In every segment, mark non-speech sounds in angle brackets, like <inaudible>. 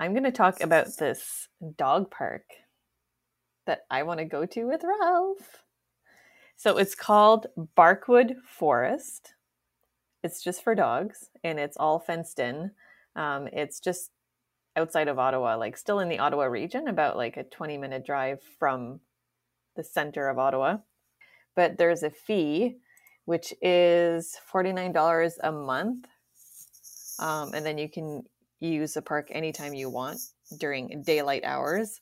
I'm going to talk about this dog park that I want to go to with Ralph. So it's called Barkwood Forest. It's just for dogs and it's all fenced in. Um, it's just outside of Ottawa, like still in the Ottawa region, about like a 20 minute drive from the center of Ottawa. But there's a fee, which is $49 a month. Um, and then you can use the park anytime you want during daylight hours.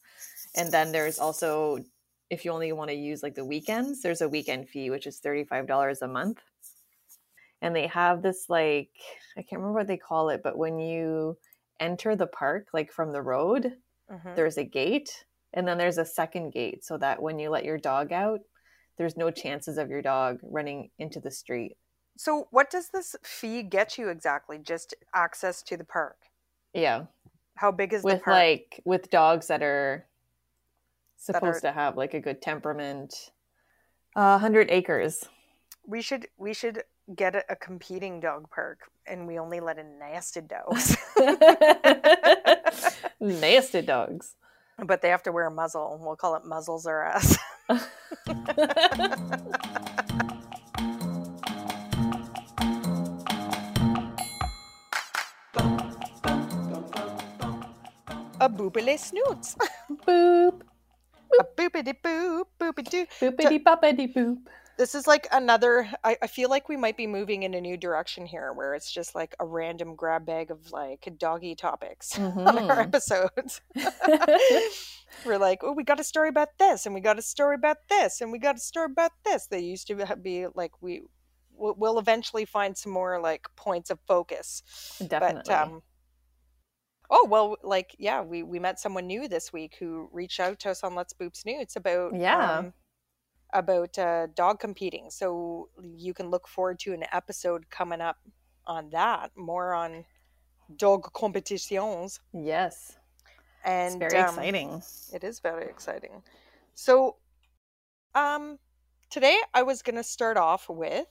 And then there's also, if you only want to use like the weekends, there's a weekend fee, which is $35 a month. And they have this like, I can't remember what they call it, but when you enter the park, like from the road, Mhm. there's a gate and then there's a second gate so that when you let your dog out, there's no chances of your dog running into the street. So, what does this fee get you exactly? Just access to the park? Yeah. How big is the With park? like with dogs that are That are- supposed to have like a good temperament. Uh, 100 acres. we should we should get a, a competing dog park, and we only let in nasty dogs, <laughs> Nasty dogs. but they have to wear a muzzle. We'll call it muzzles or ass. <laughs> a boopily snoots. <laughs> Boop. a boopity boop boopity doo. Boopity boppity boop. This is like another. I, I feel like we might be moving in a new direction here, where it's just like a random grab bag of like doggy topics <laughs> on our Mhm. episodes. <laughs> We're like, oh, we got a story about this, and we got a story about this, and we got a story about this. They used to be like we we'll we'll eventually find some more like points of focus. Definitely. But um, oh well, like yeah, we we met someone new this week who reached out to us on Let's Boop Snoots about Yeah. um, about uh, dog competing. So you can look forward to an episode coming up on that, more on dog competitions. yes. And it's very um, exciting. It is very exciting. So, um, today I was going to start off with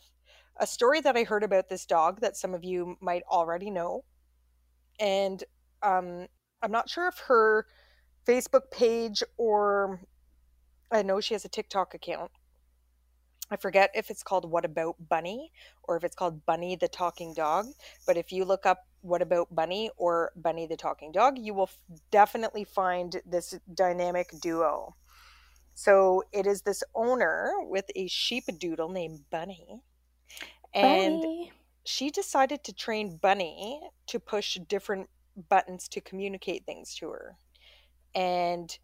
a story that I heard about this dog that some of you might already know. And um, I'm not sure if her Facebook page or I know she has a TikTok account. I forget if it's called What About Bunny or if it's called Bunny the Talking Dog. But if you look up What About Bunny or Bunny the Talking Dog, you will definitely find this dynamic duo. So it is this owner with a sheep doodle named Bunny. And Bunny. she decided to train Bunny to push different buttons to communicate things to her. And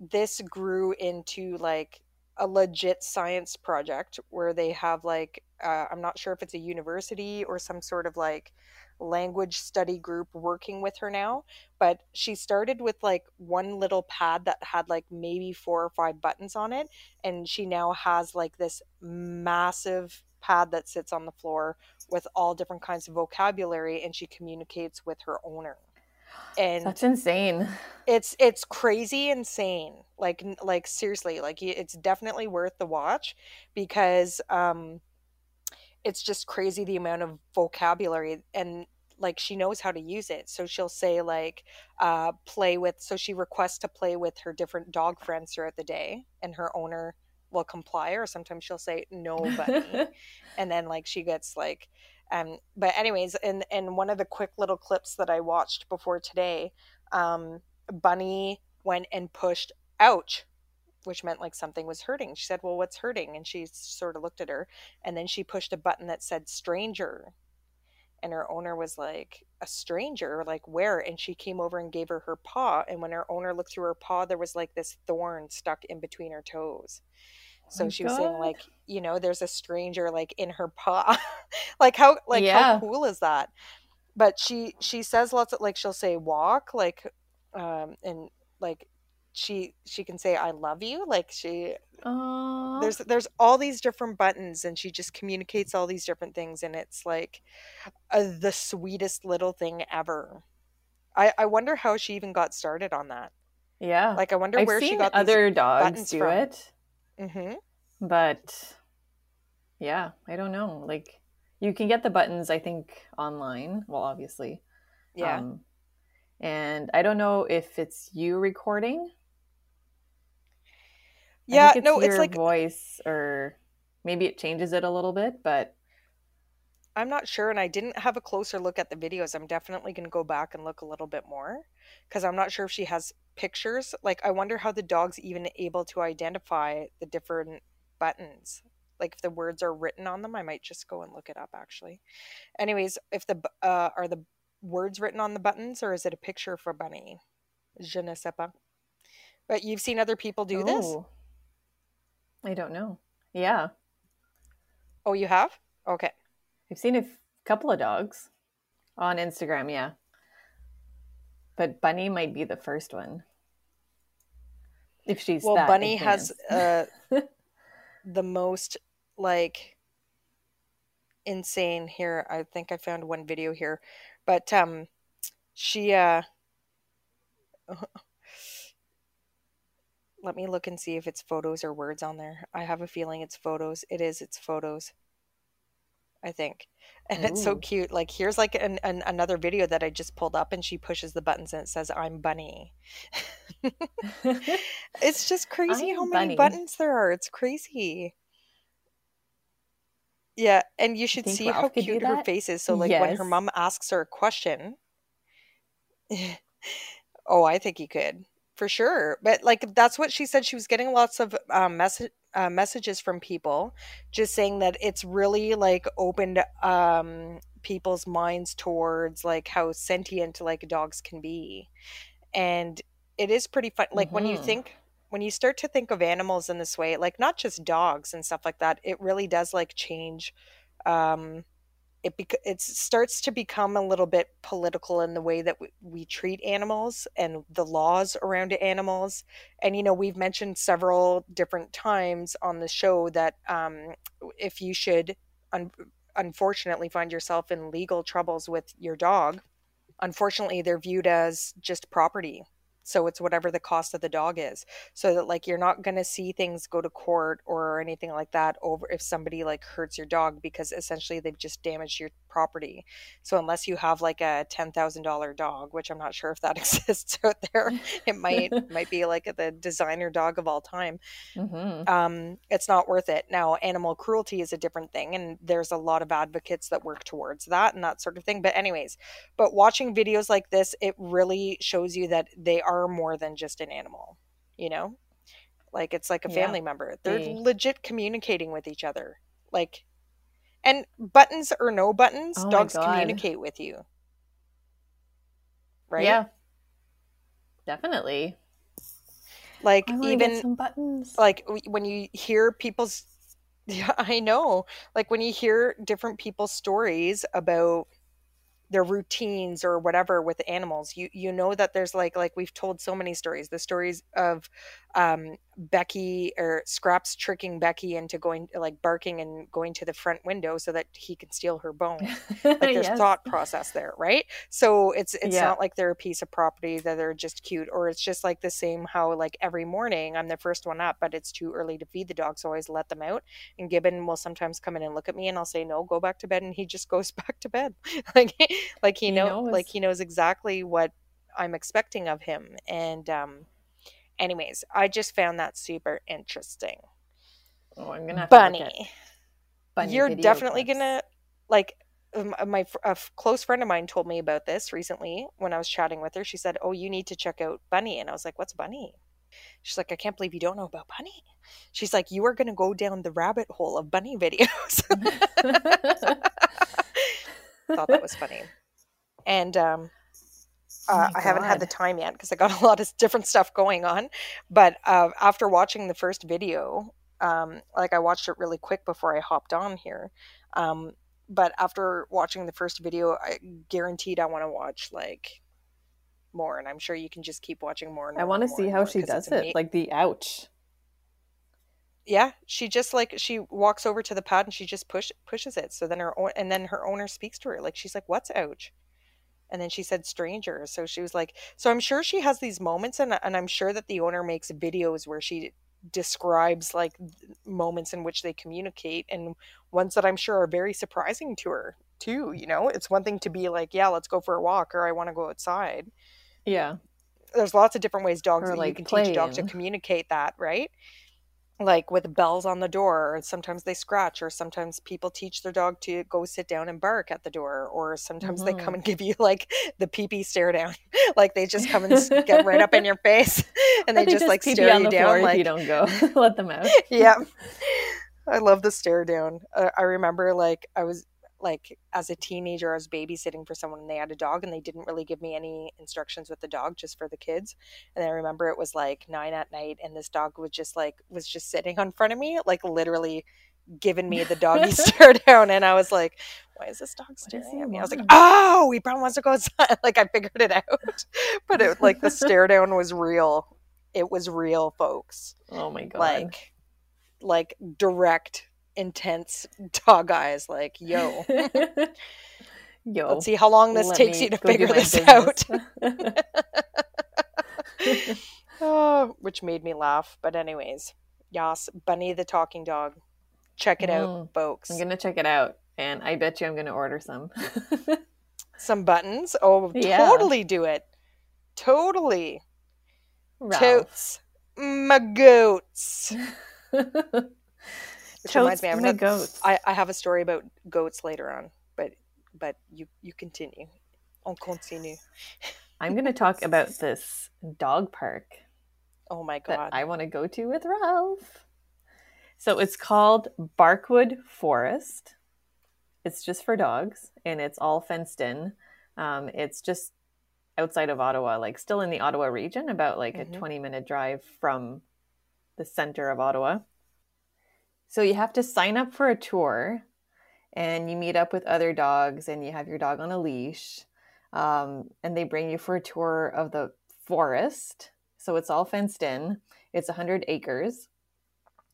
this grew into like a legit science project where they have like uh, I'm not sure if it's a university or some sort of like language study group working with her now but she started with like one little pad that had like maybe four or five buttons on it and she now has like this massive pad that sits on the floor with all different kinds of vocabulary and she communicates with her owner and That's insane. it's it's crazy insane. Like like seriously like it's definitely worth the watch because um it's just crazy the amount of vocabulary and like she knows how to use it. So she'll say like uh play with so she requests to play with her different dog friends throughout the day and her owner will comply or sometimes she'll say no bunny <laughs> and then like she gets like um but anyways in in one of the quick little clips that i watched before today um bunny went and pushed ouch which meant like something was hurting. She said well what's hurting? And she sort of looked at her and then she pushed a button that said stranger. And her owner was like a stranger? Like where? And she came over and gave her her paw and when her owner looked through her paw there was like this thorn stuck in between her toes so my she was saying like you know there's a stranger like in her paw <laughs> like how like Yeah. how cool is that but she she says lots of like she'll say walk like um and like she she can say i love you like she Aw. there's there's all these different buttons and she just communicates all these different things and it's like uh, the sweetest little thing ever i i wonder how she even got started on that yeah. like i wonder I've where she got other dogs do from. it, these hmm but yeah, I don't know. Like you can get the buttons, I think, online. Well, obviously. yeah Um, And I don't know if it's you recording. Yeah, it's no, it's like voice or maybe it changes it a little bit, but I'm not sure, and I didn't have a closer look at the videos. I'm definitely going to go back and look a little bit more because I'm not sure if she has pictures. Like, I wonder how the dog's even able to identify the different buttons. Like, if the words are written on them, I might just go and look it up actually. Anyways, if the uh, are the words written on the buttons or is it a picture for Bunny? Je ne sais pas. But you've seen other people do this? oh, I don't know. Yeah. Oh, you have? Okay. I've seen a f- couple of dogs on Instagram, yeah. But Bunny might be the first one. If she's Well, that Bunny has uh, <laughs> the most like insane here. I think I found one video here, but um, she uh, <laughs> let me look and see if it's photos or words on there. I have a feeling it's photos. It is. It's photos. I think, and it's so cute. Like here's like an, an another video that I just pulled up, and she pushes the buttons and it says "I'm Bunny." <laughs> It's just <laughs> crazy how I'm many Bunny. buttons there are. It's crazy. Yeah, and you should see how Ralph do cute her face is. So like when her mom asks her a question, <laughs> oh, I think he could for sure. But like that's what she said. She was getting lots of um, message uh, messages from people, just saying that it's really like opened um, people's minds towards like how sentient like dogs can be, and it is pretty fun. Like when you Mhm. think when you start to think of animals in this way, like not just dogs and stuff like that, it really does like change. Um, it it starts to become a little bit political in the way that we, we treat animals and the laws around animals. And you know, we've mentioned several different times on the show that um, if you should un- unfortunately find yourself in legal troubles with your dog, unfortunately they're viewed as just property so it's whatever the cost of the dog is so that like you're not going to see things go to court or anything like that over if somebody like hurts your dog because essentially they've just damaged your property so unless you have like a $10,000 dog which I'm not sure if that <laughs> exists out there it might <laughs> might be like the designer dog of all time Mhm. um, it's not worth it. Now, animal cruelty is a different thing, and there's a lot of advocates that work towards that and that sort of thing. But, anyways, but watching videos like this, it really shows you that they are more than just an animal, you know? Like it's like a Yeah. family member. They're They- legit communicating with each other. Like, and buttons or no buttons, Oh dogs communicate with you. Right? Yeah. Definitely. Like, oh, even some buttons. like when you hear people's <laughs> yeah i know like when you hear different people's stories about their routines or whatever with animals you you know that there's like like we've told so many stories the stories of um becky or scraps tricking becky into going like barking and going to the front window so that he can steal her <laughs> bone like there's Yes. thought process there right? So it's it's Yeah. not like they're a piece of property that they're just cute or it's just like the same how like every morning i'm the first one up but it's too early to feed the dogs so i always let them out. And gibbon will sometimes come in and look at me and i'll say no go back to bed and he just <laughs> goes back to bed. <laughs> Like like he, He know like he knows exactly what i'm expecting of him. And um anyways i just found that super interesting Oh, I'm gonna have to look at bunny bunny you're video definitely clips. gonna like um, my fr- a f- close friend of mine told me about this recently when I was chatting with her. She said, "Oh, you need to check out Bunny," and I was like, "What's Bunny?" She's like, "I can't believe you don't know about Bunny." She's like, "You are gonna go down the rabbit hole of Bunny videos." <laughs> <laughs> Thought that was funny, and um, uh, my I haven't had the time yet because I got <laughs> a lot of different stuff going on. But uh, after watching the first video, um, like I watched it really quick before I hopped on here. Um, but after watching the first video, I guaranteed I want to watch like more, and I'm sure you can just keep watching more. And I want to see how she does it. Like the ouch. yeah, she just like she walks over to the pad and she just push pushes it. So then her own, and then her owner speaks to her like she's like, "What's ouch?" And then she said stranger. So she was like, so I'm sure she has these moments and and I'm sure that the owner makes videos where she describes like moments in which they communicate and ones that I'm sure are very surprising to her too, you know? It's one thing to be like, yeah, let's go for a walk or I want to go outside. Yeah. there's lots of different ways dogs Or, that you like, can teach a dog to communicate that, right? Like with bells on the door, or sometimes they scratch, or sometimes people teach their dog to go sit down and bark at the door, or sometimes they Mhm. come and give you like <laughs> the pee pee stare down, <laughs> like they just come and get right up in <laughs> your face, and Or they, just, like stare you down, like you don't go. Let them out. yeah. I love the stare down. Uh, I remember like I was like as a teenager, I was babysitting for someone and they had a dog and they didn't really give me any instructions with the dog just for the kids. And I remember it was like nine at night and this dog was just like was just sitting in front of me, like literally giving me the doggy <laughs> stare down. And I was like, why is this dog staring at me? I was like, oh, he probably wants to go outside. <laughs> Like I figured it out. <laughs> But it like the stare down was real. It was real, folks Oh my god. like like direct intense dog eyes like yo. <laughs> Yo. let's see how long this takes you to figure this out. <laughs> <laughs> oh, which made me laugh. But anyways yas bunny the talking dog. Check it out Mm, folks. I'm gonna check it out, and I bet you I'm gonna order some. some buttons? Oh Yeah. totally do it. Totally. Ralph. totes. My goats which reminds me I have my another- goats. I, I have a story about goats later on, but but you you continue. On continue. <laughs> I'm gonna talk about this dog park Oh my that god. I want to go to with Ralph. So it's called Barkwood Forest. It's just for dogs, and it's all fenced in. Um, it's just outside of Ottawa, like still in the Ottawa region, about like Mhm. a 20 minute drive from the center of Ottawa. So you have to sign up for a tour, and you meet up with other dogs, and you have your dog on a leash, um, and they bring you for a tour of the forest. So it's all fenced in. It's 100 acres.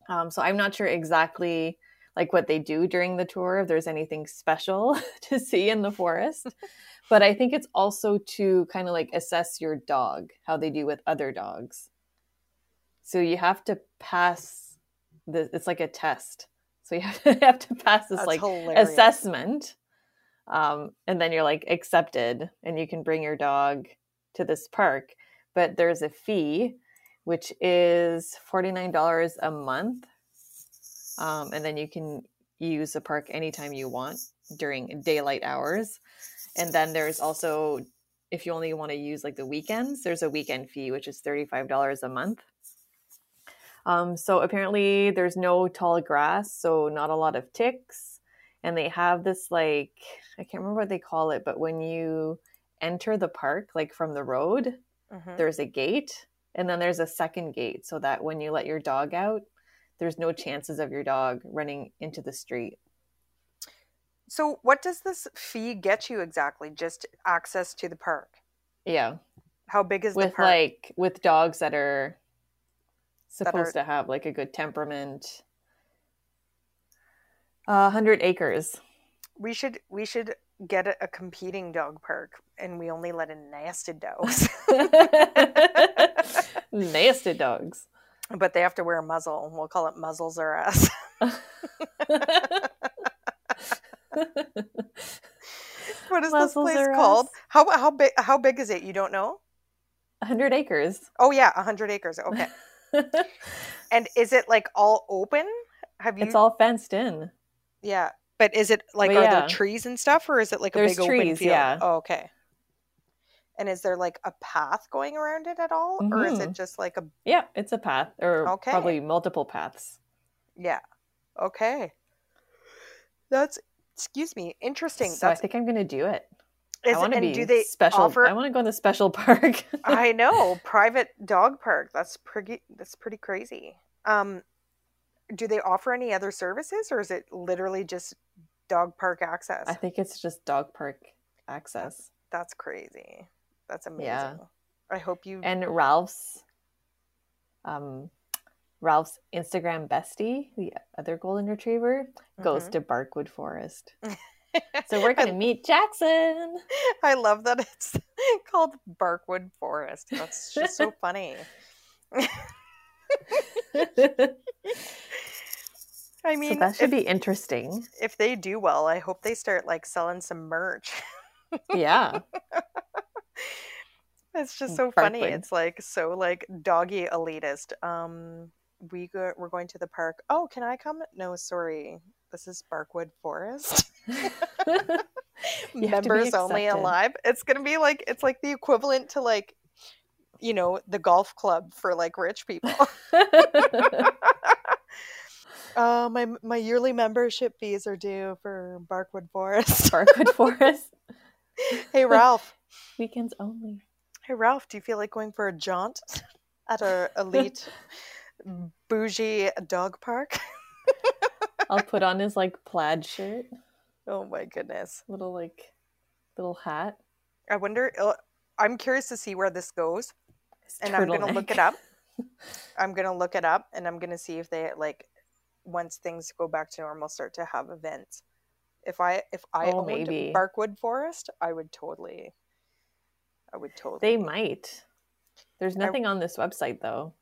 Um, so I'm not sure exactly like what they do during the tour, if there's anything special <laughs> to see in the forest. <laughs> but I think it's also to kind of like assess your dog, how they do with other dogs. So you have to pass the it's like a test. So you <laughs> have to, have to pass this That's like hilarious. assessment. Um, and then you're like accepted and you can bring your dog to this park. But there's a fee, which is $49 a month. Um, and then you can use the park anytime you want during daylight hours. And then there's also, if you only want to use like the weekends, there's a weekend fee, which is $35 a month. Um, so apparently there's no tall grass, so not a lot of ticks. And they have this like, I can't remember what they call it, but when you enter the park, like from the road, Mhm. there's a gate and then there's a second gate so that when you let your dog out, there's no chances of your dog running into the street. So what does this fee get you exactly? Just access to the park. Yeah. How big is the With park? like with dogs that are That are- supposed to have like a good temperament. Uh, 100 acres. we should we should get a, a competing dog park and we only let in nasty dogs. <laughs> Nasty dogs. but they have to wear a muzzle. We'll call it muzzles or ass. <laughs> what is this place called? us? How how big how big is it? You don't know? 100 acres. Oh yeah, 100 acres. Okay. And is it like all open? Have you it's all fenced in. Yeah. But is it like But are yeah. there trees and stuff or is it like a There's big open trees, field? yeah. Oh, okay. And is there like a path going around it at all? Or is it Mhm. just like a Yeah, it's a path, or Okay. probably multiple paths. yeah. Okay. That's excuse me, interesting. So I think I'm going to do it. Is I want to be do they special. offer I want to go in the special <laughs> park. I know, private dog park. That's pretty that's pretty crazy. Um do they offer any other services or is it literally just dog park access? I think it's just dog park access. That's crazy. That's amazing. Yeah. I hope you And Ralph's, um, Ralph's Instagram bestie, the other golden retriever, goes Mhm. to Barkwood Forest. <laughs> So we're going to meet Jackson. I love that it's <laughs> called Barkwood Forest. That's just so funny. <laughs> I so mean, that should if, be interesting. if they do well, I hope they start like selling some merch. Yeah. <laughs> It's just so funny. It's like so like doggy elitist. Um, we go, we're going to the park. Oh, can I come? No, sorry. This is Barkwood Forest. <laughs> You have to be <laughs> Members only alive. It's gonna be like it's like the equivalent to like, you know, the golf club for like rich people. <laughs> uh, my my yearly membership fees are due for Barkwood Forest. Barkwood Forest. hey Ralph. Weekends only. Hey Ralph, do you feel like going for a jaunt at our elite bougie dog park? I'll put on his like plaid shirt, Oh my goodness. little like little hat. I wonder uh, I'm curious to see where this goes his and I'm going to look it up. I'm going to look it up and I'm going to see if they like once things go back to normal start to have events. If I if I Oh, owned maybe. Barkwood Forest, I would totally I would totally They might. There's I- nothing on this website though.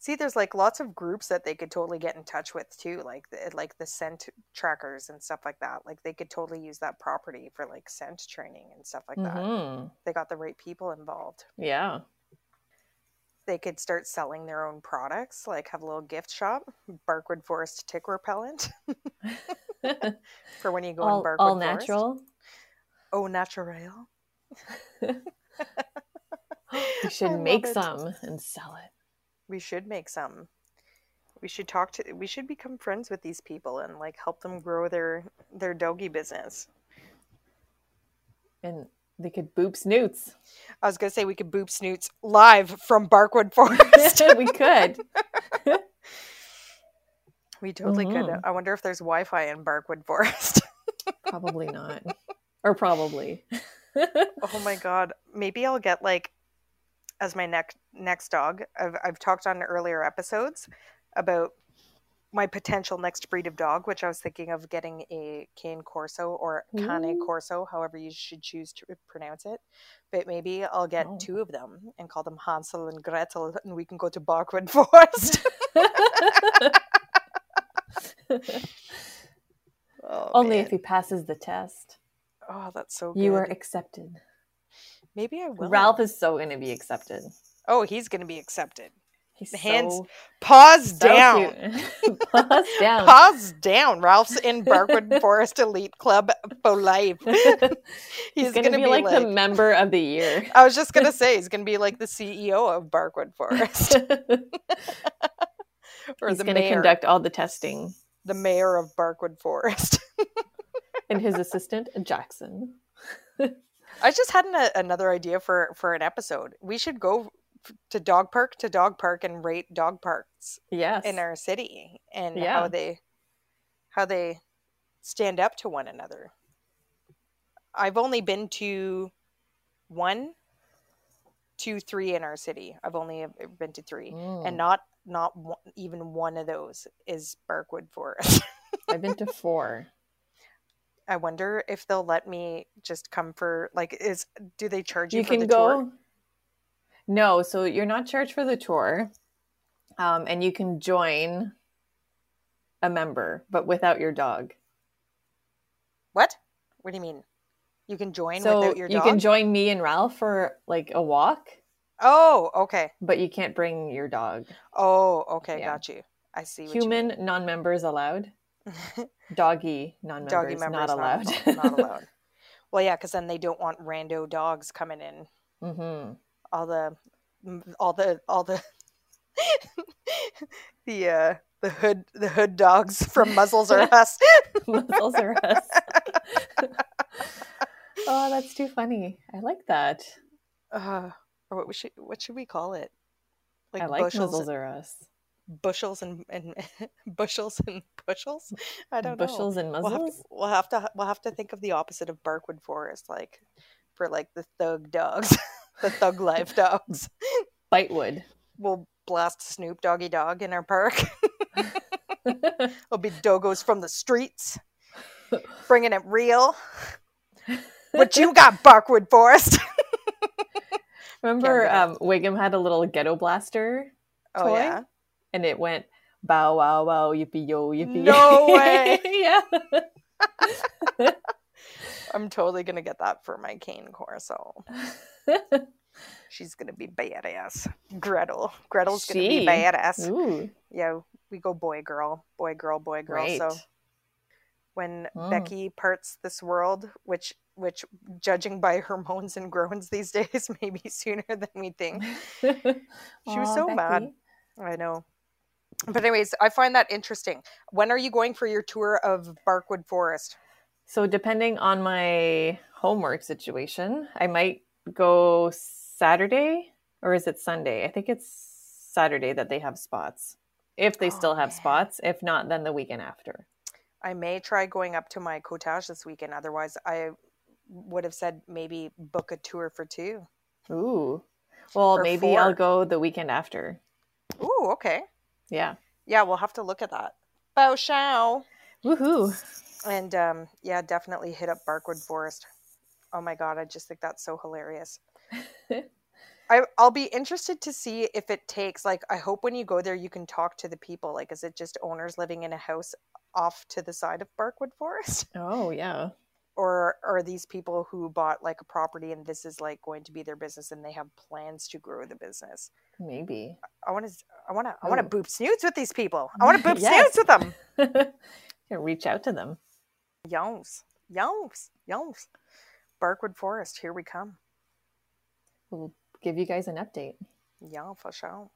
See, there's like lots of groups that they could totally get in touch with too, like the, like the scent trackers and stuff like that. Like they could totally use that property for like scent training and stuff like that. Mhm. They got the right people involved. Yeah. They could start selling their own products, like have a little gift shop, Barkwood Forest tick repellent <laughs> for when you go in Barkwood all Forest. natural. Oh, natural. We should I make it. some and sell it. We should make some. We should talk to. We should become friends with these people and like help them grow their their doggy business. And they could boop snoots. I was gonna say we could boop snoots live from Barkwood Forest. <laughs> we could. <laughs> we totally could. Mhm. I wonder if there's Wi-Fi in Barkwood Forest. <laughs> Probably not. Or probably. oh my god! Maybe I'll get like as my next next dog. I've I've talked on earlier episodes about my potential next breed of dog, which I was thinking of getting a Cane Corso or Cane Corso, however you should choose to pronounce it. But maybe I'll get Oh. two of them and call them Hansel and Gretel, and we can go to Barkwood <laughs> Forest. <laughs> oh, Only man. if he passes the test. Oh, that's so good. You are accepted. Maybe I will. Ralph is so going to be accepted. Oh, he's going to be accepted. He's Hands so, Pause so down. <laughs> cute. Pause <laughs> down. Pause down. Ralph's in Barkwood <laughs> Forest Elite Club for life. He's, He's, going to be, like, the member of the year. I was just gonna say he's gonna be like the CEO of Barkwood Forest or He's the going to mayor, conduct all the testing. the mayor of Barkwood Forest. And his assistant, Jackson. I just had an, another idea for for an episode. We should go to dog park to dog park and rate dog parks Yes. in our city and Yeah. how they how they stand up to one another. I've only been to one, two, three in our city. I've only uh, been to three, Mm. and not not one, even one of those is Barkwood Forest. I've been to <laughs> four. I wonder if they'll let me just come for like is do they charge you, you can go tour? no so you're not charged for the tour um, and you can join a member but without your dog What? What do you mean? You can join so without your you can join me and ralph for like a walk oh, okay. but you can't bring your dog Oh, okay. Yeah. Got you. I see. What you human non-members allowed. <laughs> doggy non-members doggy members not allowed Not, <laughs> allowed. Well, yeah, because then they don't want rando dogs coming in. hmm All the, all the, all <laughs> the, the uh, the hood, the hood dogs from Muzzles or Us. <laughs> Muzzles are us oh that's too funny i like that Uh, or what we should, what should we call it? i like bushels, muzzles are us bushels and, and <laughs> bushels and bushels. I don't know. bushels and We'll have, to, muzzles we'll have to we'll have to think of the opposite of Barkwood Forest, like for like the thug dogs, <laughs> the thug life dogs. bitewood We'll blast Snoop Doggy Dogg in our park. <laughs> It'll be dogos from the streets, bringing it real. What you got, Barkwood Forest? Remember, um, Wiggum had a little ghetto blaster, Oh Toy? yeah, and it went bow wow wow yippee yo yippee. No way. <laughs> yeah. <laughs> I'm totally gonna get that for my cane Corso. <laughs> She's gonna be badass. Gretel. Gretel's gonna be badass. Ooh. Yeah, we go boy girl, boy girl, boy girl. So when Mm. Becky parts this world, which which judging by her moans and groans these days, maybe sooner than we think. she She was so mad. I know. But anyways, I find that interesting. When are you going for your tour of Barkwood Forest? So depending on my homework situation, I might go Saturday or is it Sunday? I think it's Saturday that they have spots. If they Oh, still have man. spots, if not, then the weekend after. I may try going up to my cottage this weekend. Otherwise, I would have said maybe book a tour for two. Ooh. Well, Or maybe. I'll go the weekend after. Ooh, okay. Yeah. Yeah, we'll have to look at that. Bow Shao. Woohoo. And um, yeah, definitely hit up Barkwood Forest. Oh my god, I just think that's so hilarious. <laughs> I, I'll be interested to see if it takes like I hope when you go there you can talk to the people. Like, is it just owners living in a house off to the side of Barkwood Forest, Oh, yeah. Or are these people who bought like a property and this is like going to be their business and they have plans to grow the business? Maybe. I want to, I want to, I want to boop snoots with these people. I want to <laughs> boop Yes. snoots with them. <laughs> Reach out to them. Yoms, yoms, yoms. Barkwood Forest, here we come. We'll give you guys an update. Yeah, for sure.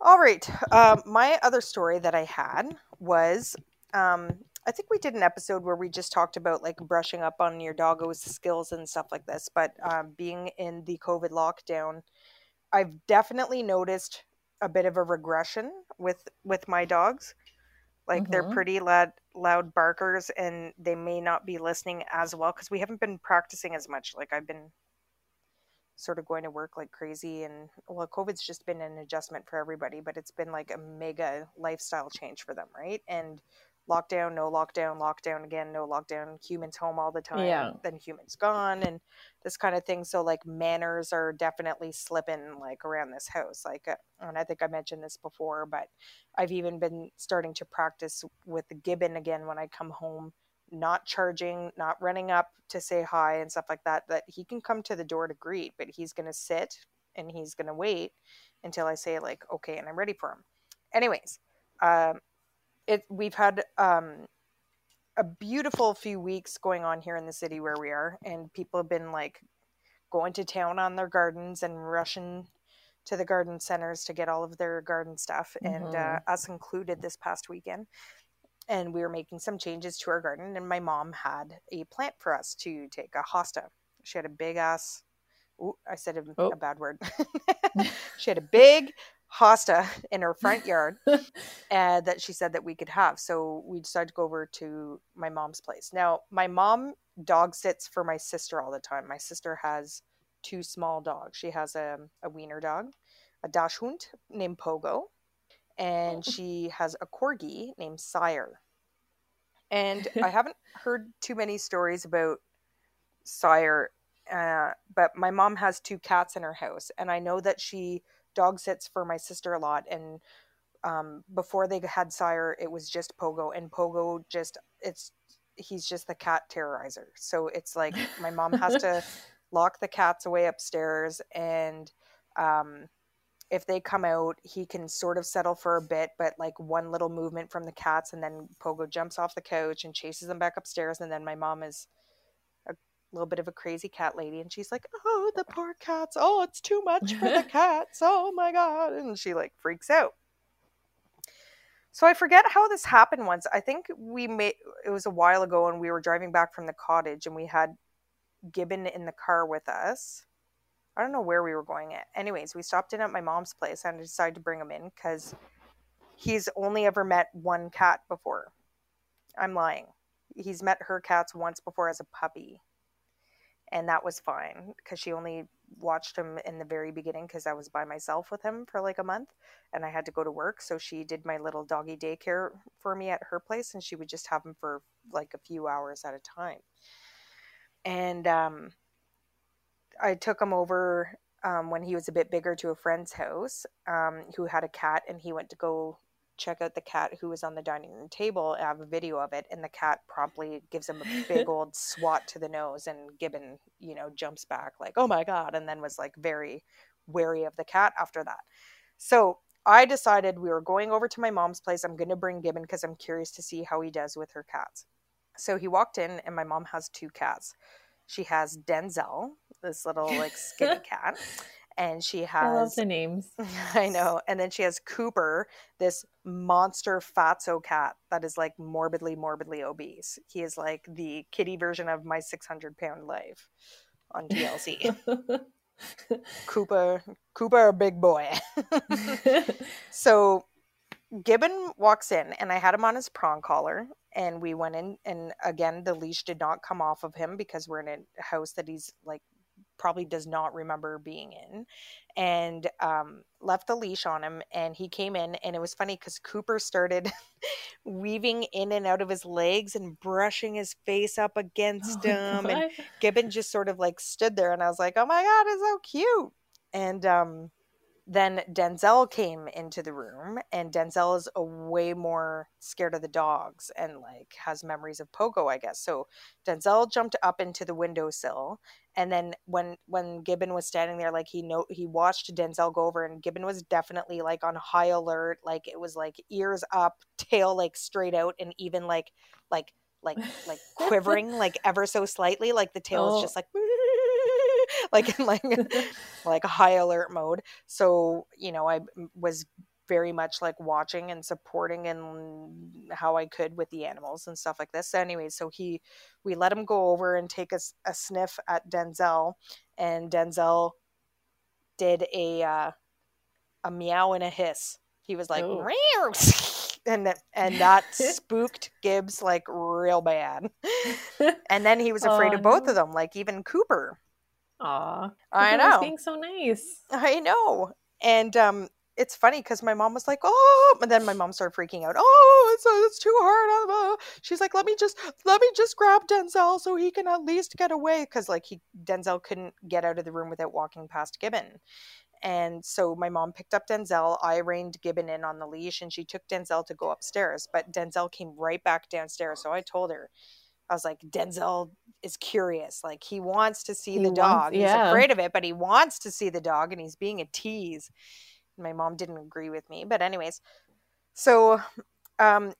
All right. Um, my other story that I had was um, I think we did an episode where we just talked about like brushing up on your doggo's skills and stuff like this. But um, being in the COVID lockdown, I've definitely noticed a bit of a regression with with my dogs. Like they're Mhm. pretty loud, loud barkers, and they may not be listening as well because we haven't been practicing as much. Like I've been sort of going to work like crazy and well covid's just been an adjustment for everybody but it's been like a mega lifestyle change for them right and lockdown no lockdown lockdown again no lockdown humans home all the time Yeah. then humans gone and this kind of thing so like manners are definitely slipping like around this house like uh, and i think i mentioned this before but i've even been starting to practice with the gibbon again when i come home not charging, not running up to say hi and stuff like that, that he can come to the door to greet, but he's going to sit and he's going to wait until I say like, okay, and I'm ready for him. Anyways, um, it, we've had, um, a beautiful few weeks going on here in the city where we are and people have been like going to town on their gardens and rushing to the garden centers to get all of their garden stuff and uh, Mhm. us included this past weekend and we were making some changes to our garden and my mom had a plant for us to take a hosta she had a big ass ooh, i said a, Oh. a bad word <laughs> <laughs> she had a big hosta in her front yard uh, <laughs> that she said that we could have so we decided to go over to my mom's place now my mom dog sits for my sister all the time my sister has two small dogs she has a, a wiener dog a dachshund named pogo and Oh. she has a corgi named Sire. And I <laughs> haven't heard too many stories about Sire, uh, but my mom has two cats in her house, and I know that she dog sits for my sister a lot. And um, before they had Sire, it was just Pogo, and Pogo just it's he's just the cat terrorizer. So it's like my mom has to <laughs> lock the cats away upstairs and um, if they come out, he can sort of settle for a bit, but like one little movement from the cats, and then Pogo jumps off the couch and chases them back upstairs. And then my mom is little bit of a crazy cat lady, and she's like, "Oh, the <laughs> poor cats! Oh, it's too much for the <laughs> cats! Oh my god!" And she like freaks out. So I forget how this happened once. I think we made it was a while ago, and we were driving back from the cottage, and we had Gibbon in the car with us. I don't know where we were going at. Anyways, we stopped in at my mom's place and I decided to bring him in because he's only ever met one cat before. I'm lying. He's met her cats once before as a puppy. And that was fine because she only watched him in the very beginning because I was by myself with him for like a month and I had to go to work. So she did my little doggy daycare for me at her place and she would just have him for like a few hours at a time. And um, I took him over um, when he was a bit bigger to a friend's house um, who had a cat, and he went to go check out the cat who was on the dining room table. I have a video of it, and the cat promptly gives him a big <laughs> old swat to the nose, and Gibbon, you know, jumps back like, "Oh my god!" and then was like very wary of the cat after that. So I decided we were going over to my mom's place. I'm going to bring Gibbon because I'm curious to see how he does with her cats. So he walked in, and my mom has two cats. She has Denzel, this little like skinny <laughs> cat, and she has. I love the names. <laughs> I know. And then she has Cooper, this monster fatso cat that is like morbidly, morbidly obese. He is like the kitty version of my 600 pound life on TLC. <laughs> Cooper, Cooper, big boy. <laughs> so Gibbon walks in, and I had him on his prong collar, and we went in, and again, the leash did not come off of him because we're in a house that he's like probably does not remember being in and um, left the leash on him and he came in and it was funny because cooper started <laughs> weaving in and out of his legs and brushing his face up <laughs> against oh him and gibbon just sort of like stood there and i was like oh my god it's so cute. And um, then Denzel came into the room, and Denzel is a way more scared of the dogs and like has memories of Pogo, I guess. So Denzel jumped up into the windowsill, and then when when Gibbon was standing there, like he know he watched Denzel go over, and Gibbon was definitely like on high alert, like it was like ears up, <laughs> tail like straight out, and even like like like like quivering like ever so slightly, like the tail oh. is just like <laughs> <laughs> like in like like high alert mode. So, you know, I was very much like watching and supporting and how I could with the animals and stuff like this. So anyway, so he we let him go over and take a, a sniff at Denzel and Denzel did a uh, a meow and a hiss. He was like oh. <laughs> and and that spooked Gibbs like real bad. <laughs> and then he was afraid oh, of both no. of them, like even Cooper. Aw. I know. being so nice. I know. And um it's funny because my mom was like, "Oh," and then my mom started freaking out. Oh, it's uh, it's too hard. She's like, "Let me just let me just grab Denzel so he can at least get away," because like he Denzel couldn't get out of the room without walking past Gibbon. And so my mom picked up Denzel. I reined Gibbon in on the leash, and she took Denzel to go upstairs. But Denzel came right back downstairs. So I told her, I was like, Denzel is curious. Like he wants to see he the wants, dog. Yeah. He's afraid of it, but he wants to see the dog and he's being a tease. My mom didn't agree with me. But anyways, so um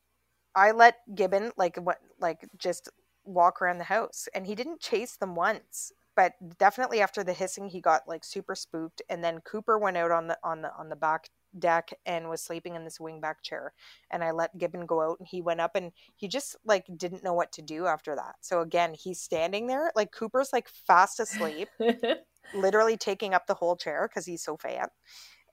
I let Gibbon like what like just walk around the house and he didn't chase them once but definitely after the hissing he got like super spooked and then cooper went out on the on the on the back deck and was sleeping in this wingback chair and i let gibbon go out and he went up and he just like didn't know what to do after that. So again he's standing there like cooper's like fast asleep <laughs> literally taking up the whole chair because he's so fat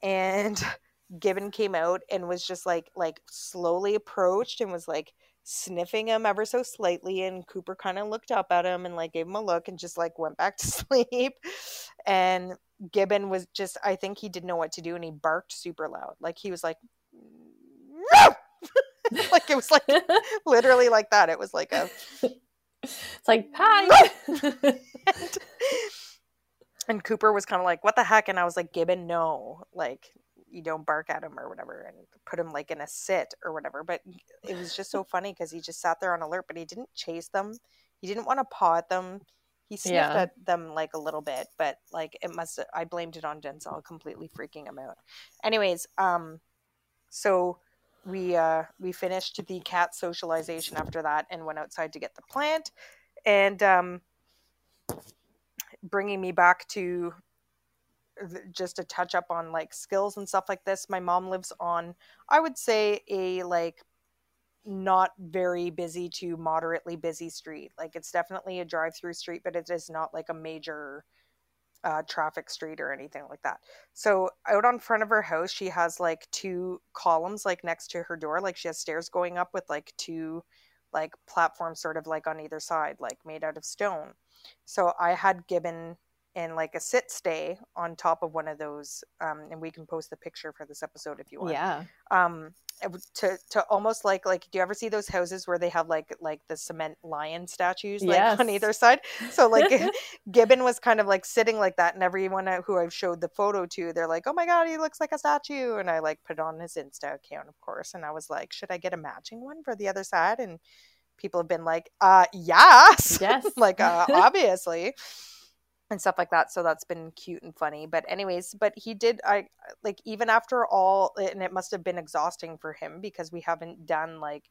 and <laughs> gibbon came out and was just like like slowly approached and was like sniffing him ever so slightly and cooper kind of looked up at him and like gave him a look and just like went back to <laughs> sleep and Gibbon was just I think he didn't know what to do and he barked super loud. Like he was like <laughs> like it was like <laughs> literally like that. It was like a It's like hi. and, and Cooper was kind of like, "What the heck?" And I was like, "Gibbon, no, like you don't bark at him or whatever, and put him like in a sit or whatever." But it was just so <laughs> funny because he just sat there on alert, but he didn't chase them. He didn't want to paw at them he sniffed yeah. at them like a little bit, but like it must I blamed it on Denzel completely freaking him out. Anyways, um so we uh we finished the cat socialization after that and went outside to get the plant and um bringing me back to just a touch up on like skills and stuff like this my mom lives on i would say a like not very busy to moderately busy street. Like it's definitely a drive through street, but it is not like a major uh, traffic street or anything like that. So out on front of her house, she has like two columns like next to her door. Like she has stairs going up with like two like platforms sort of like on either side, like made out of stone. So I had Gibbon in like a sit stay on top of one of those um, and we can post the picture for this episode if you want. Yeah. um to to almost like like do you ever see those houses where they have like like the cement lion statues like on either side? So like <laughs> gibbon was kind of like sitting like that and everyone uh, who i've showed the photo to they're like oh my god he looks like a statue. And i like put on his insta account of course and i was like should i get a matching one for the other side? And people have been like uh yes. <laughs> Yes. like uh obviously and stuff like that so that's been cute and funny but anyways but he did i like even after all and it must have been exhausting for him because we haven't done like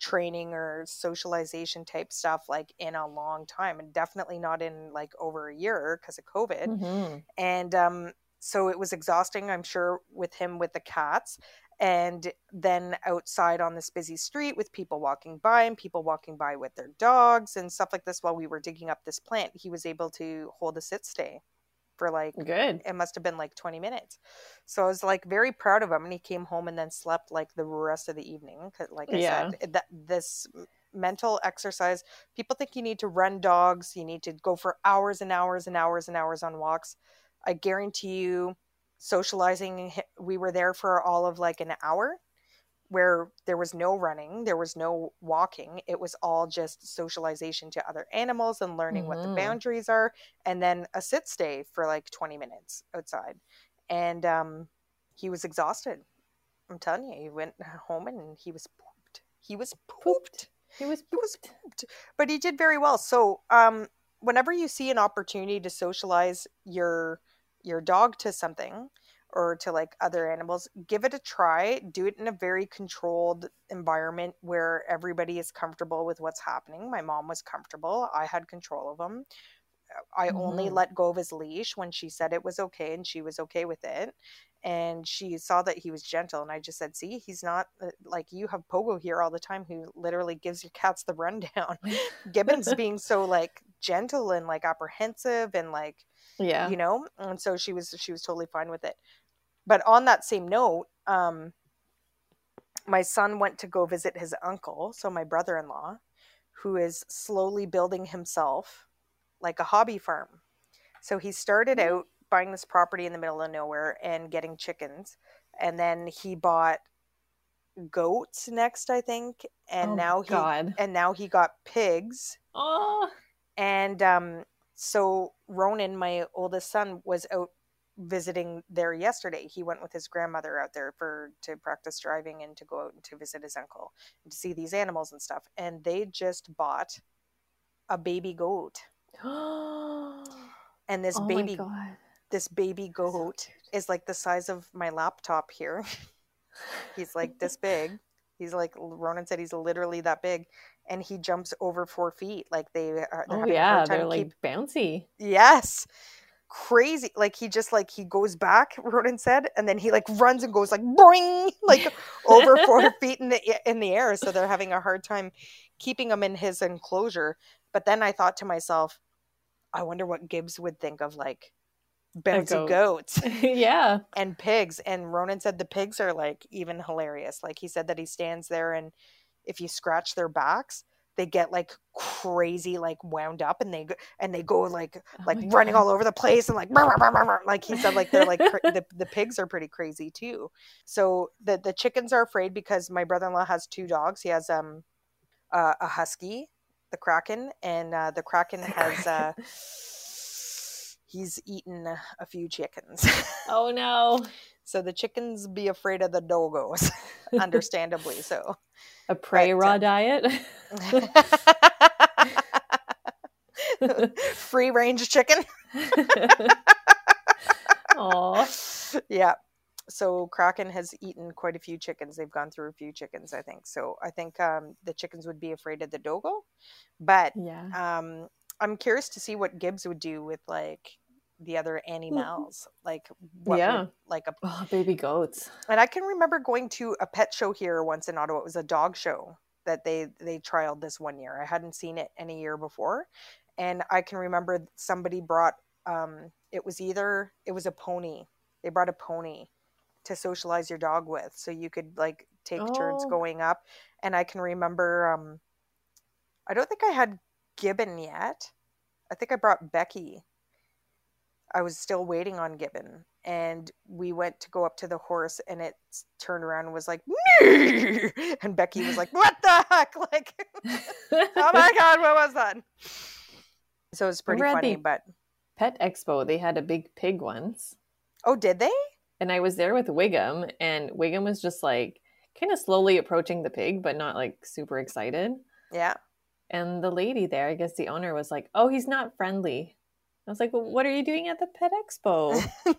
training or socialization type stuff like in a long time and definitely not in like over a year because of covid Mhm. and um so it was exhausting i'm sure with him with the cats and then outside on this busy street with people walking by and people walking by with their dogs and stuff like this while we were digging up this plant he was able to hold a sit stay for like Good. it must have been like 20 minutes so i was like very proud of him and he came home and then slept like the rest of the evening because like i Yeah. said that this mental exercise people think you need to run dogs you need to go for hours and hours and hours and hours on walks i guarantee you socializing we were there for all of like an hour where there was no running there was no walking it was all just socialization to other animals and learning what the Mhm. boundaries are and then a sit stay for like 20 minutes outside and um he was exhausted. I'm telling you he went home and he was pooped. He was pooped. He was he was pooped. pooped but he did very well. So um whenever you see an opportunity to socialize your your dog to something or to like other animals give it a try do it in a very controlled environment where everybody is comfortable with what's happening. My mom was comfortable. I had control of him i only Mhm. let go of his leash when she said it was okay and she was okay with it and she saw that he was gentle and i just said see he's not uh, like you have pogo here all the time who literally gives your cats the <laughs> rundown. Gibbon's <laughs> being so like gentle and like apprehensive and like Yeah. you know and so she was she was totally fine with it but on that same note um my son went to go visit his uncle so my brother-in-law who is slowly building himself like a hobby farm so he started Mm. out buying this property in the middle of nowhere and getting chickens and then he bought goats next i think and oh, now he God. and now he got pigs Oh. and um, so Ronan, my oldest son, was out visiting there yesterday. He went with his grandmother out there for to practice driving and to go out and to visit his uncle and to see these animals and stuff. And they just bought a baby goat. oh <gasps> And this oh my baby this baby goat is like the size of my laptop here. <laughs> He's like this big. <laughs> He's like Ronan said he's literally that big. And he jumps over four feet. Like they are they're Oh a yeah, they're like keep bouncy. Yes. Crazy. Like he just like he goes back, <laughs> Ronan said, and then he like runs and goes like boing, <laughs> like over <laughs> four feet in the in the air. So they're having a hard time keeping him in his enclosure. But then I thought to myself, I wonder what Gibbs would think of like bouncy goat. goats yeah. and pigs. And Ronan said the pigs are like even hilarious. Like he said that he stands there and if you scratch their backs, they get like crazy, like wound up, and they go and they go like Oh like running God. all over the place and like like he said like they're like the, the pigs are pretty crazy too so the the chickens are afraid because my brother-in-law has two dogs he has um uh, a husky the kraken and uh, the kraken has uh he's eaten a few chickens <laughs> Oh no. So the chickens be afraid of the dogos <laughs> understandably so A prey But, raw uh, diet. <laughs> free range chicken <laughs> Aw. yeah. So Kraken has eaten quite a few chickens. They've gone through a few chickens, I think. So I think um, the chickens would be afraid of the dogo. But Yeah. um, I'm curious to see what Gibbs would do with like the other animals. Like what Yeah. would, like a Oh, baby goats. and I can remember going to a pet show here once in Ottawa. It was a dog show that they they trialed this one year. I hadn't seen it any year before, and I can remember somebody brought um, it was either it was a pony. They brought a pony to socialize your dog with, so you could like take turns Oh. going up. And I can remember um, I don't think I had Gibbon yet. I think I brought Becky I was still waiting on Gibbon, and we went to go up to the horse, and it turned around and was like, "Nee!" <laughs> and Becky was like, "What the heck?" <laughs> Like, <laughs> oh my god, what was that? So it was pretty funny, but Pet Expo, they had a big pig once. oh, did they? And I was there with Wiggum, and Wiggum was just like kind of slowly approaching the pig, but not like super excited. Yeah. And the lady there, I guess the owner was like, Oh, he's not friendly. I was like, well, What are you doing at the Pet Expo? <laughs>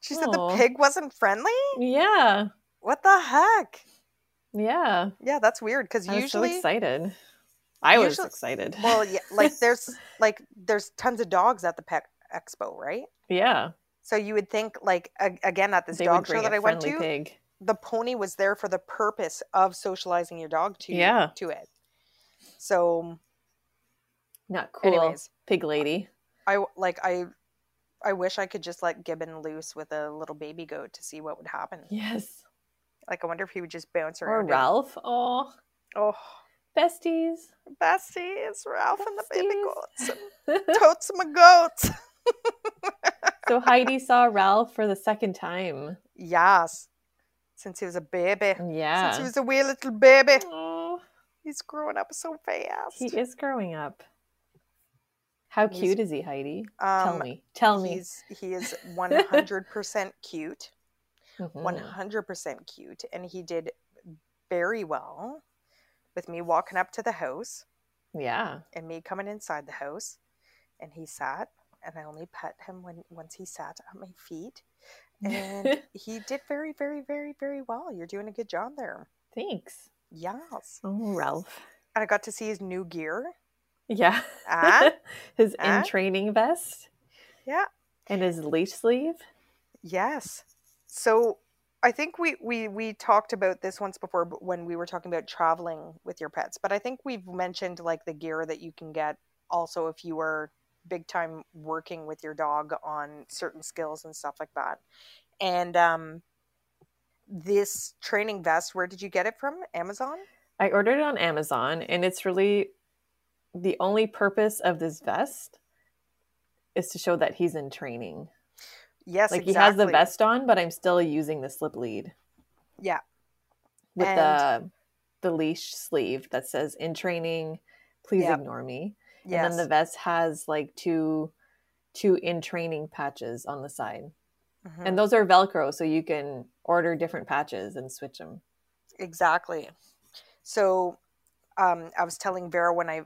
she said the oh. pig wasn't friendly. yeah. What the heck? Yeah. Yeah, that's weird because I was usually, so excited. I was Usually- excited. well, yeah, <laughs> like there's like there's tons of dogs at the pet expo, right? yeah. So you would think like a- again at this They dog show that I went to, pig. the pony was there for the purpose of socializing your dog to Yeah. to it. So, Not cool. anyways, Pig lady. I like I I wish I could just let Gibbon loose with a little baby goat to see what would happen. Yes. Like I wonder if he would just bounce Or around. and- Ralph. Oh, Oh, besties. Bessie, it's Ralph and the baby Besties. goats. <laughs> Totes my goats. so Heidi saw Ralph for the second time. Yes. Since he was a baby. Yeah. Since he was a wee little baby. oh, He's growing up so fast. he is growing up. How He's- cute is he, Heidi? um, Tell me. Tell me. He's he is <laughs> one hundred percent cute. Mhm. One hundred percent cute. And he did very well with me walking up to the house Yeah. and me coming inside the house. And he sat and I only pet him when once he sat at my feet. And <laughs> he did very, very, very, very well. You're doing a good job there. Thanks. Yes. Oh, Ralph. And I got to see his new gear. Yeah. Ah? <laughs> his Ah? in training vest Yeah. and his leash sleeve. Yes. So I think we, we we talked about this once before when we were talking about traveling with your pets, but I think we've mentioned like the gear that you can get also if you are big time working with your dog on certain skills and stuff like that. And um this training vest, where did you get it from? Amazon? I ordered it on Amazon, and it's really the only purpose of this vest is to show that he's in training. Yes, like exactly. he has the vest on, but I'm still using the slip lead Yeah. with And- the the leash sleeve that says "in training." Please Yep. ignore me. Yes. And then the vest has like two two in training patches on the side, Mhm. and those are Velcro, so you can order different patches and switch them. Exactly. So um, I was telling Vero when I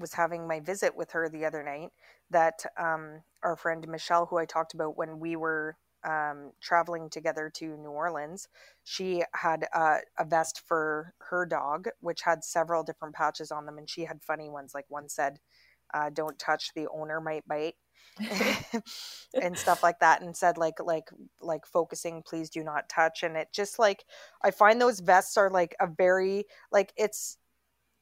was having my visit with her the other night that um, our friend Michelle, who I talked about when we were um, traveling together to New Orleans, she had uh, a vest for her dog, which had several different patches on them, and she had funny ones. Like one said, uh, "Don't touch, the owner might bite." <laughs> <laughs> and stuff like that and said like like like focusing please do not touch and it just like i find those vests are like a very like it's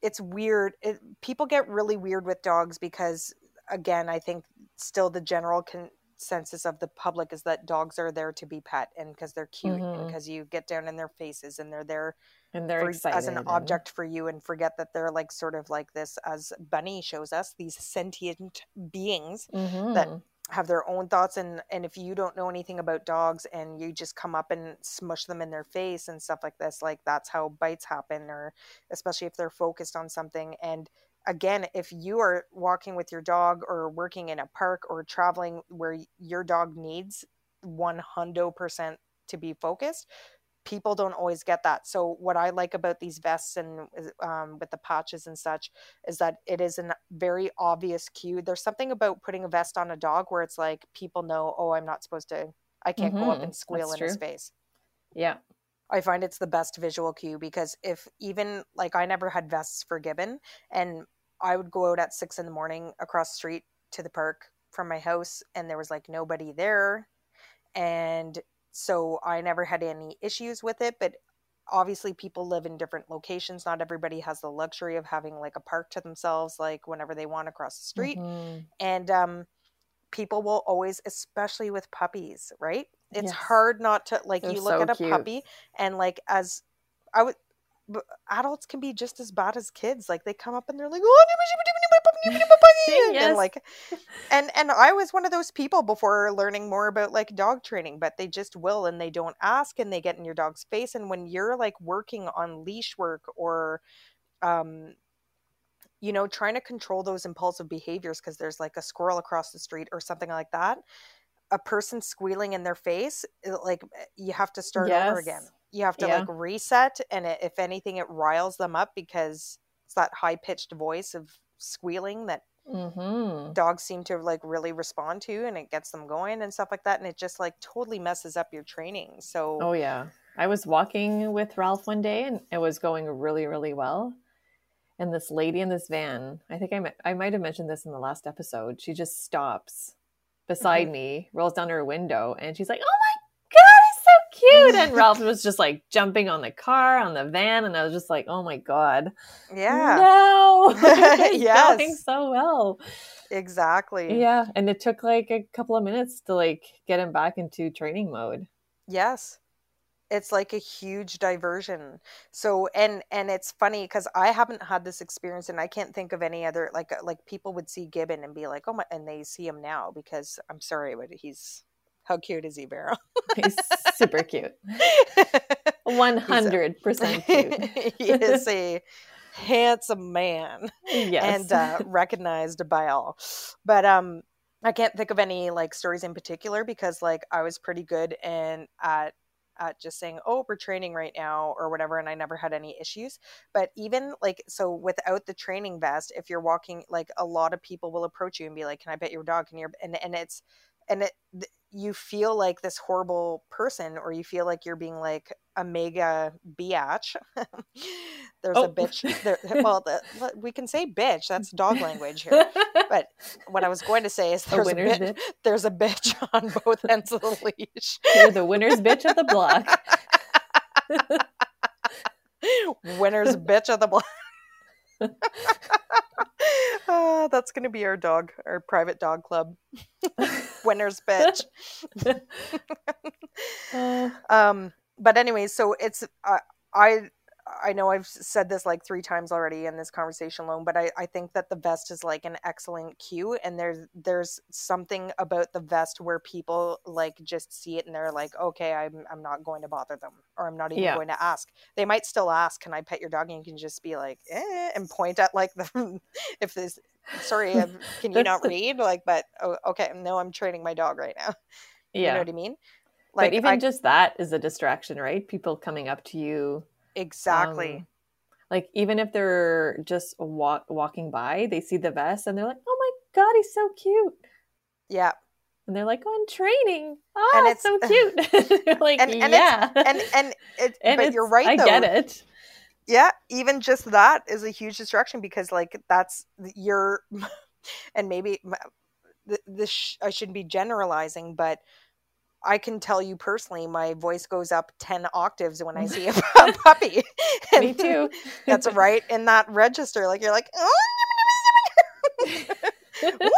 it's weird it, people get really weird with dogs because again i think still the general consensus of the public is that dogs are there to be pet and because they're cute and Mhm. because you get down in their faces and they're there and they're for, excited as an and- object for you and forget that they're like sort of like this as bunny shows us these sentient beings Mhm. Have their own thoughts and and if you don't know anything about dogs and you just come up and smush them in their face and stuff like this like that's how bites happen or especially if they're focused on something and again if you are walking with your dog or working in a park or traveling where your dog needs 100% to be focused people don't always get that so what i like about these vests and um, with the patches and such is that it is a very obvious cue. There's something about putting a vest on a dog where it's like people know, oh, I'm not supposed to, I can't go up Mhm, and squeal in that's his face. yeah. I find it's the best visual cue because if even like I never had vests for Gibbon and I would go out at six in the morning across the street to the park from my house and there was like nobody there. And so I never had any issues with it. But obviously, people live in different locations. Not everybody has the luxury of having like a park to themselves, like whenever they want across the street Mhm. and um people will always especially with puppies right it's Yes. hard not to like They're you look so at a cute. puppy and like as i would but adults can be just as bad as kids like they come up and they're like oh and like and and I was one of those people before learning more about like dog training, but they just will and they don't ask and they get in your dog's face. And when you're like working on leash work or um you know, trying to control those impulsive behaviors because there's like a squirrel across the street or something like that, a person squealing in their face, like eh, you have to start yes. over again. You have to yeah. like reset, and it, if anything, it riles them up because it's that high pitched voice of squealing that mm-hmm. dogs seem to like really respond to, and it gets them going and stuff like that, and it just like totally messes up your training. So, oh yeah, I was walking with Ralph one day, and it was going really, really well and this lady in this van i think i, I might have mentioned this in the last episode she just stops beside mm-hmm. me rolls down her window and she's like oh my god he's so cute. <laughs> And ralph was just like jumping on the car on the van and i was just like oh my god. Yeah. No. <laughs> <laughs> Yes. going so well. Exactly. Yeah. And it took like a couple of minutes to like get him back into training mode. Yes. It's like a huge diversion. So and and it's funny because i haven't had this experience and i can't think of any other like uh, like people would see gibbon and be like oh my and they see him now because i'm sorry but he's how cute is he Vero? he's super cute <laughs> 100% cute <laughs> he is a handsome man yes. and uh, recognized by all but um I can't think of any like stories in particular because like I was pretty good and at at just saying, oh, we're training right now or whatever. And I never had any issues. But even like, so without the training vest, if you're walking, like a lot of people will approach you and be like, can I pet your dog? Can you, and, and it's, and it, you feel like this horrible person or you feel like you're being like a mega biatch <laughs> there's oh. a bitch <laughs> there, well the, we can say bitch that's dog language here <laughs> but what i was going to say is there's a, a bitch, there's a bitch on both ends of the leash. You're the winner's bitch of the block. Winner's bitch of the block uh, that's going to be our dog, our private dog club. <laughs> Winner's bitch. uh. <laughs> <laughs> um, but anyway, so it's uh, I I know I've said this like three times already in this conversation alone, but I, I think that the vest is like an excellent cue and there's there's something about the vest where people like just see it and they're like, okay, I'm I'm not going to bother them or I'm not even yeah. going to ask. They might still ask, can I pet your dog? And you can just be like, eh, and point at like the <laughs> if this sorry, <laughs> can you not read? Like, but oh, okay, no, I'm training my dog right now. Yeah. You know what I mean? Like, but even I, just that is a distraction, right? People coming up to you Exactly. Um, like even if they're just walk, walking by, they see the vest and they're like, "Oh my god, he's so cute." Yeah. And they're like, "On oh, training." Oh, and it's so <laughs> cute. <laughs> like, and, and yeah. and and, it, <laughs> and but you're right. I though. get it. Yeah, even just that is a huge distraction because like that's your, and maybe this I shouldn't be generalizing, but I can tell you personally, my voice goes up 10 octaves when I see a, puppy. And Me too. that's right in that register. Like, you're like, oh, oh my God,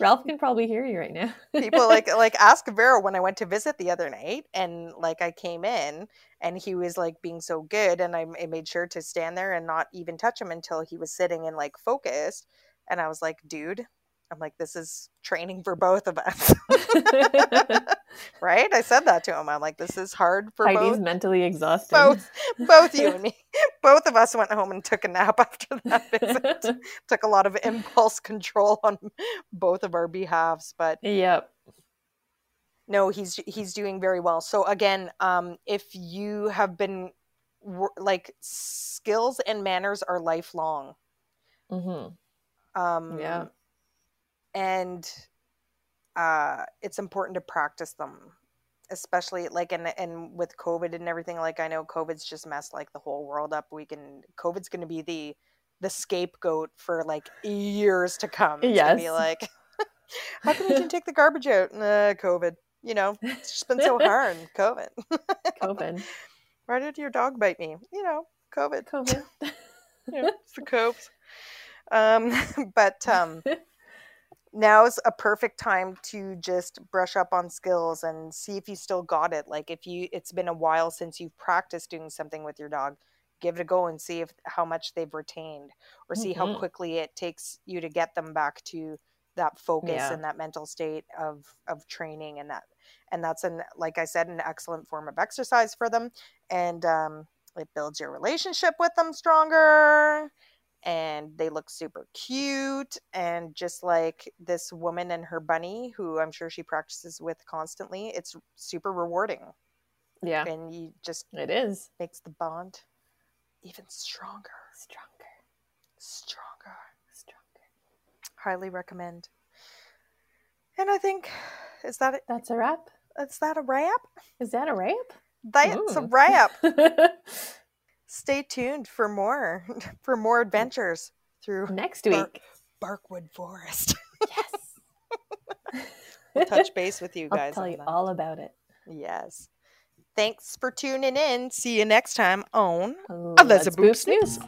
Ralph can probably hear you right now. People like like ask Vero when I went to visit the other night, and like I came in and he was like being so good, and I, I made sure to stand there and not even touch him until he was sitting and like focused. And I was like, dude, I'm like, this is training for both of us. <laughs> <laughs> right? I said that to him. I'm like, this is hard for Heidi's both. mentally exhausted. Both, both you and <laughs> me. Both of us went home and took a nap after that visit. took a lot of impulse control on both of our behalves, but yep. No, he's he's doing very well. So again, um, if you have been like skills and manners are lifelong. Mm-hmm. Um, yeah and uh, it's important to practice them especially like and and with covid and everything like i know covid's just messed like the whole world up. We can covid's going to be the the scapegoat for like years to come. Yes. To be like <laughs> how come you didn't take the garbage out? Uh, covid you know? It's just been so <laughs> hard. Covid. Covid. <laughs> Why did your dog bite me? You know covid. Covid. You know, it's the copes um but um now's a perfect time to just brush up on skills and see if you still got it like if you it's been a while since you've practiced doing something with your dog give it a go and see if how much they've retained or see Mhm. how quickly it takes you to get them back to that focus Yeah. and that mental state of of training and that and that's an like i said an excellent form of exercise for them and um, it builds your relationship with them stronger and they look super cute and just like this woman and her bunny who i'm sure she practices with constantly it's super rewarding. Yeah, and you just it is. makes the bond even stronger. Stronger, stronger. Stronger. highly recommend. And i think is that it? That's a wrap. is that a wrap? Is that a wrap? that's a wrap <laughs> stay tuned for more <laughs> for more adventures through Next Bark- week. barkwood forest Yes. <laughs> we'll touch base with you <laughs> guys. I'll tell you that. all about it. yes thanks for tuning in see you next time on Let's Snooze. snooze.